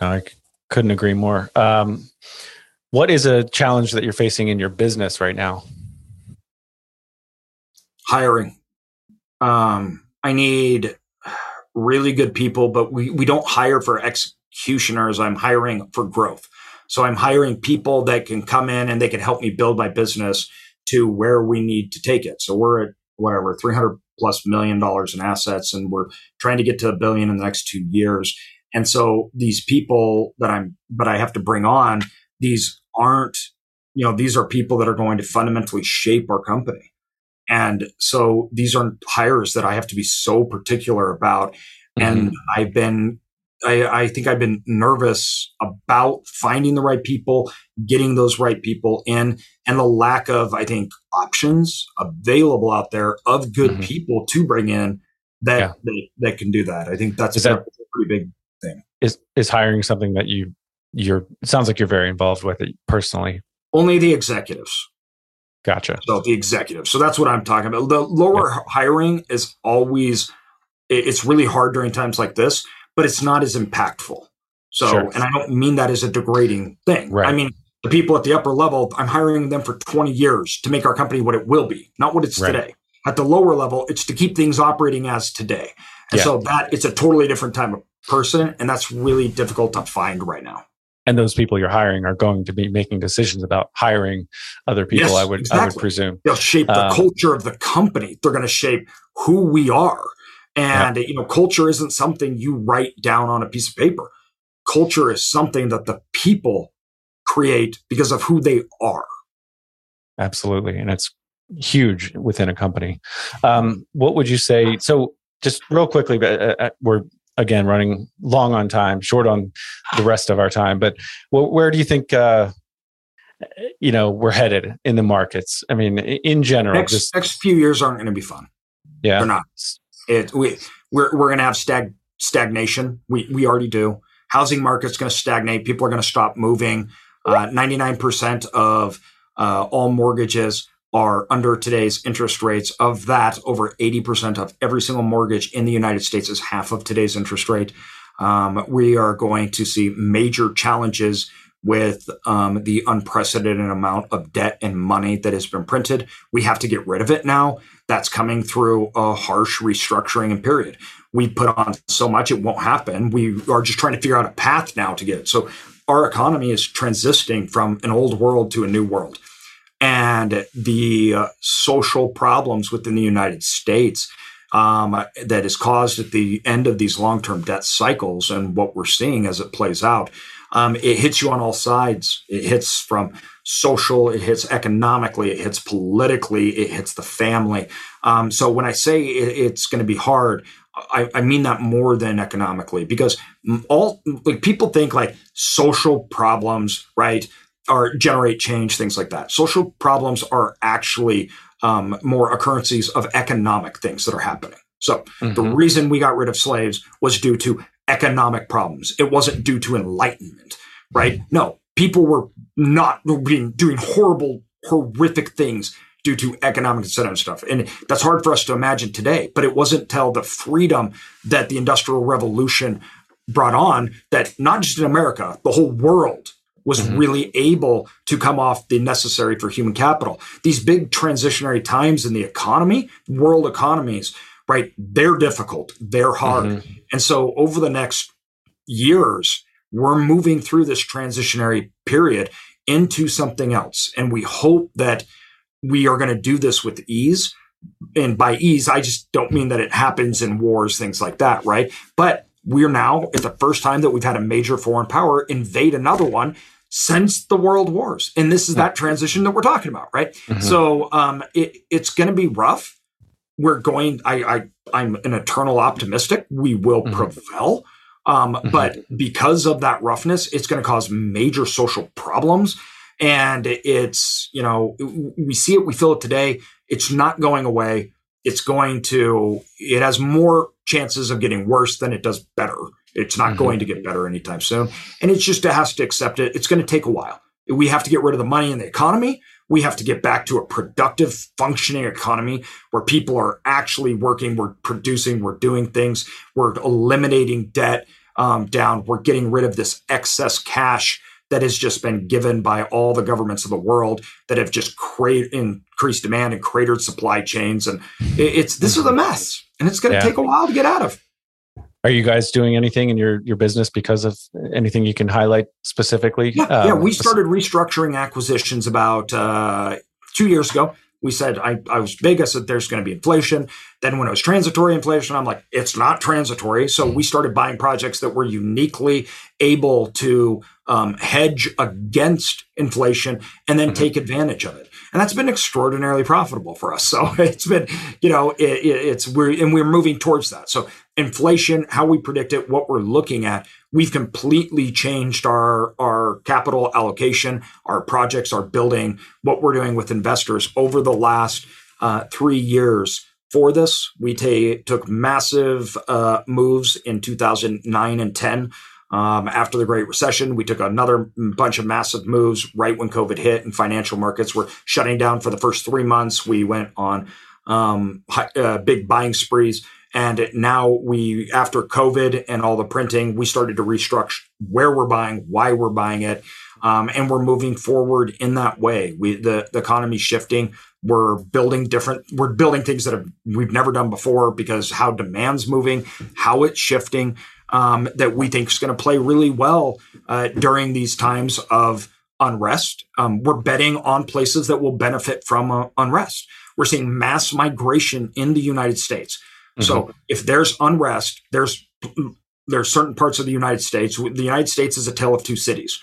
no, I couldn't agree more. Um, what is a challenge that you're facing in your business right now?
Hiring. Um, I need really good people, but we, we don't hire for executioners. I'm hiring for growth. So I'm hiring people that can come in and they can help me build my business to where we need to take it. So we're at whatever, 300 plus million dollars in assets and we're trying to get to a billion in the next two years. And so these people that I'm, but I have to bring on, these aren't, you know, these are people that are going to fundamentally shape our company. And so these are hires that I have to be so particular about. Mm-hmm. And I've been, I, I, think I've been nervous about finding the right people, getting those right people in, and the lack of, I think, options available out there of good mm-hmm. people to bring in that, yeah. that, that can do that. I think that's that, a pretty big thing.
Is is hiring something that you you're? It sounds like you're very involved with it personally.
Only the executives.
Gotcha.
So the executives. So that's what I'm talking about. The lower yeah. hiring is always, it's really hard during times like this, but it's not as impactful. So, sure. and I don't mean that as a degrading thing. Right. I mean, the people at the upper level, I'm hiring them for 20 years to make our company what it will be, not what it's right. today. At the lower level, it's to keep things operating as today. And yeah. so that it's a totally different type of person. And that's really difficult to find right now
and those people you're hiring are going to be making decisions about hiring other people. Yes, I would exactly. I would presume
they'll shape the um, culture of the company. They're going to shape who we are, and yeah. you know, culture isn't something you write down on a piece of paper. Culture is something that the people create because of who they are.
Absolutely, and it's huge within a company. Um, what would you say? So, just real quickly, uh, uh we're again running long on time short on the rest of our time but where do you think uh, you know we're headed in the markets i mean in general
next, just, next few years aren't going to be fun
yeah
they're not it, we, we're, we're going to have stag, stagnation we, we already do housing market's going to stagnate people are going to stop moving uh, 99% of uh, all mortgages are under today's interest rates. Of that, over 80% of every single mortgage in the United States is half of today's interest rate. Um, we are going to see major challenges with um, the unprecedented amount of debt and money that has been printed. We have to get rid of it now. That's coming through a harsh restructuring period. We put on so much, it won't happen. We are just trying to figure out a path now to get it. So our economy is transitioning from an old world to a new world and the uh, social problems within the United States um, that is caused at the end of these long term debt cycles and what we're seeing as it plays out. Um, it hits you on all sides. It hits from social, it hits economically, it hits politically, it hits the family. Um, so when I say it, it's going to be hard, I, I, mean that more than economically because all like people think like social problems, right? are generate change, things like that. Social problems are actually um, more occurrences of economic things that are happening. So mm-hmm. the reason we got rid of slaves was due to economic problems. It wasn't due to enlightenment, right? No, people were not being doing horrible, horrific things due to economic incentive stuff. And that's hard for us to imagine today, but it wasn't till the freedom that the industrial revolution brought on that not just in America, the whole world was mm-hmm. really able to come off the necessary for human capital. These big transitionary times in the economy, world economies, right? They're difficult, they're hard. Mm-hmm. And so over the next years, we're moving through this transitionary period into something else. And we hope that we are going to do this with ease. And by ease, I just don't mean that it happens in wars, things like that, right? But we're now, it's the first time that we've had a major foreign power invade another one since the world wars. And this is that transition that we're talking about, right? Mm-hmm. So um, it, it's going to be rough. We're going, I, I, I'm an eternal optimistic. We will mm-hmm. prevail. Um, mm-hmm. But because of that roughness, it's going to cause major social problems. And it's, you know, we see it, we feel it today. It's not going away. It's going to, it has more chances of getting worse than it does better. It's not mm-hmm. going to get better anytime soon. And it's just, it has to accept it. It's going to take a while. We have to get rid of the money in the economy. We have to get back to a productive, functioning economy where people are actually working, we're producing, we're doing things, we're eliminating debt um, down, we're getting rid of this excess cash that has just been given by all the governments of the world that have just created increased demand and cratered supply chains. And it's this is a mess, and it's going to yeah. take a while to get out of.
Are you guys doing anything in your your business because of anything you can highlight specifically?
Yeah, um, yeah we started restructuring acquisitions about uh, two years ago. We said I, I was big. I said there's going to be inflation. Then when it was transitory inflation, I'm like it's not transitory. So we started buying projects that were uniquely able to um, hedge against inflation and then mm-hmm. take advantage of it. And that's been extraordinarily profitable for us. So it's been, you know, it, it, it's we're and we're moving towards that. So inflation, how we predict it, what we're looking at, we've completely changed our our capital allocation, our projects, our building, what we're doing with investors over the last uh, three years. For this, we t- took massive uh, moves in 2009 and 10 um, after the Great Recession, we took another bunch of massive moves right when COVID hit and financial markets were shutting down for the first three months. We went on um, uh, big buying sprees. And now we, after COVID and all the printing, we started to restructure where we're buying, why we're buying it. Um, and we're moving forward in that way. We, the, the economy's shifting. We're building different, we're building things that have, we've never done before because how demand's moving, how it's shifting um, that we think is going to play really well uh, during these times of unrest. Um, we're betting on places that will benefit from uh, unrest. We're seeing mass migration in the United States. Mm-hmm. So if there's unrest, there's there's certain parts of the United States. The United States is a tale of two cities.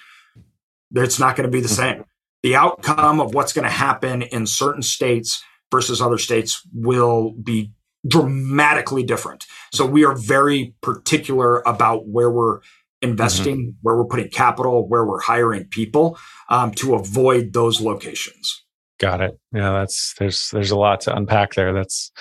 It's not going to be the mm-hmm. same. The outcome of what's going to happen in certain states versus other states will be dramatically different. So we are very particular about where we're investing, mm-hmm. where we're putting capital, where we're hiring people um, to avoid those locations.
Got it. Yeah, that's there's there's a lot to unpack there. That's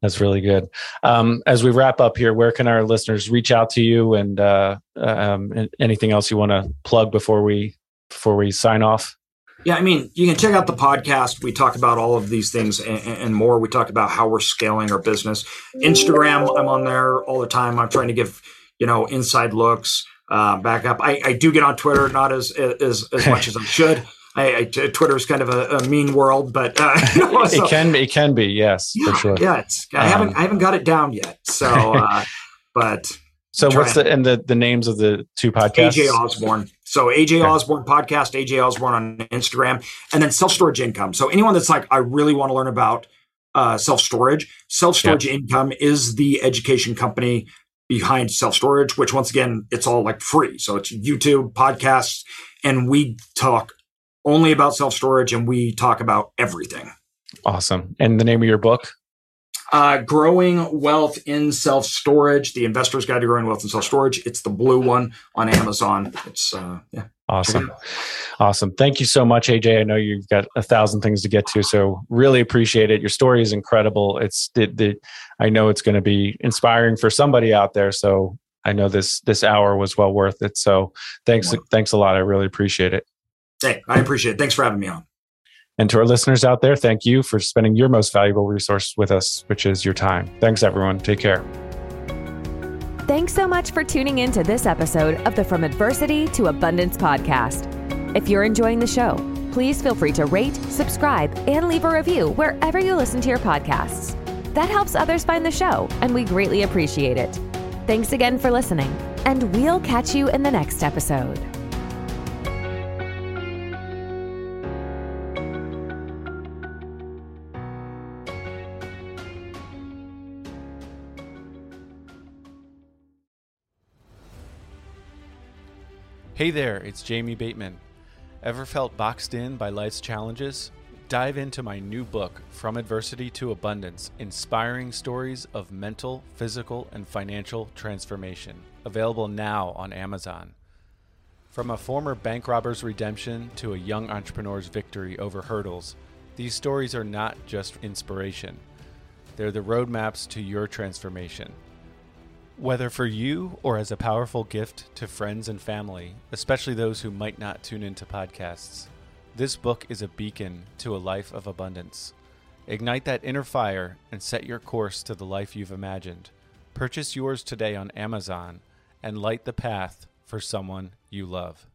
that's really good. Um, as we wrap up here, where can our listeners reach out to you and uh, um, anything else you want to plug before we before we sign off?
Yeah, I mean, you can check out the podcast. We talk about all of these things and, and, more. We talk about how we're scaling our business. Instagram, I'm on there all the time. I'm trying to give you know inside looks, uh, back up. I, I, do get on Twitter, not as as as much as I should. I, I, Twitter is kind of a, a mean world, but uh,
you know, so, it can it can be yes
yeah,
for sure.
Yeah, it's, I um, haven't I haven't got it down yet. So, uh, but
so what's the and the the names of the two podcasts?
AJ Osborne. So AJ okay. Osborne podcast, AJ Osborne on Instagram, and then self storage income. So anyone that's like, I really want to learn about uh, self storage, self storage yeah. income is the education company behind self storage. Which once again, it's all like free. So it's YouTube podcasts, and we talk only about self storage, and we talk about everything.
Awesome. And the name of your book?
Uh, growing wealth in self storage, the investor's guide to growing wealth in self storage. It's the blue one on Amazon. It's uh, yeah.
Awesome. Awesome. Thank you so much, AJ. I know you've got a thousand things to get to, so really appreciate it. Your story is incredible. It's the, the I know it's going to be inspiring for somebody out there. So I know this this hour was well worth it. So thanks thanks a lot. I really appreciate it.
Hey, I appreciate it. Thanks for having me on.
And to our listeners out there, thank you for spending your most valuable resource with us, which is your time. Thanks, everyone. Take care.
Thanks so much for tuning in to this episode of the From Adversity to Abundance podcast. If you're enjoying the show, please feel free to rate, subscribe, and leave a review wherever you listen to your podcasts. That helps others find the show, and we greatly appreciate it. Thanks again for listening, and we'll catch you in the next episode.
Hey there, it's Jamie Bateman. Ever felt boxed in by life's challenges? Dive into my new book, From Adversity to Abundance Inspiring Stories of Mental, Physical, and Financial Transformation. Available now on Amazon. From a former bank robber's redemption to a young entrepreneur's victory over hurdles, these stories are not just inspiration, they're the roadmaps to your transformation. Whether for you or as a powerful gift to friends and family, especially those who might not tune into podcasts, This book is a beacon to a life of abundance. Ignite that inner fire and set your course to the life you've imagined. Purchase yours today on Amazon and light the path for someone you love.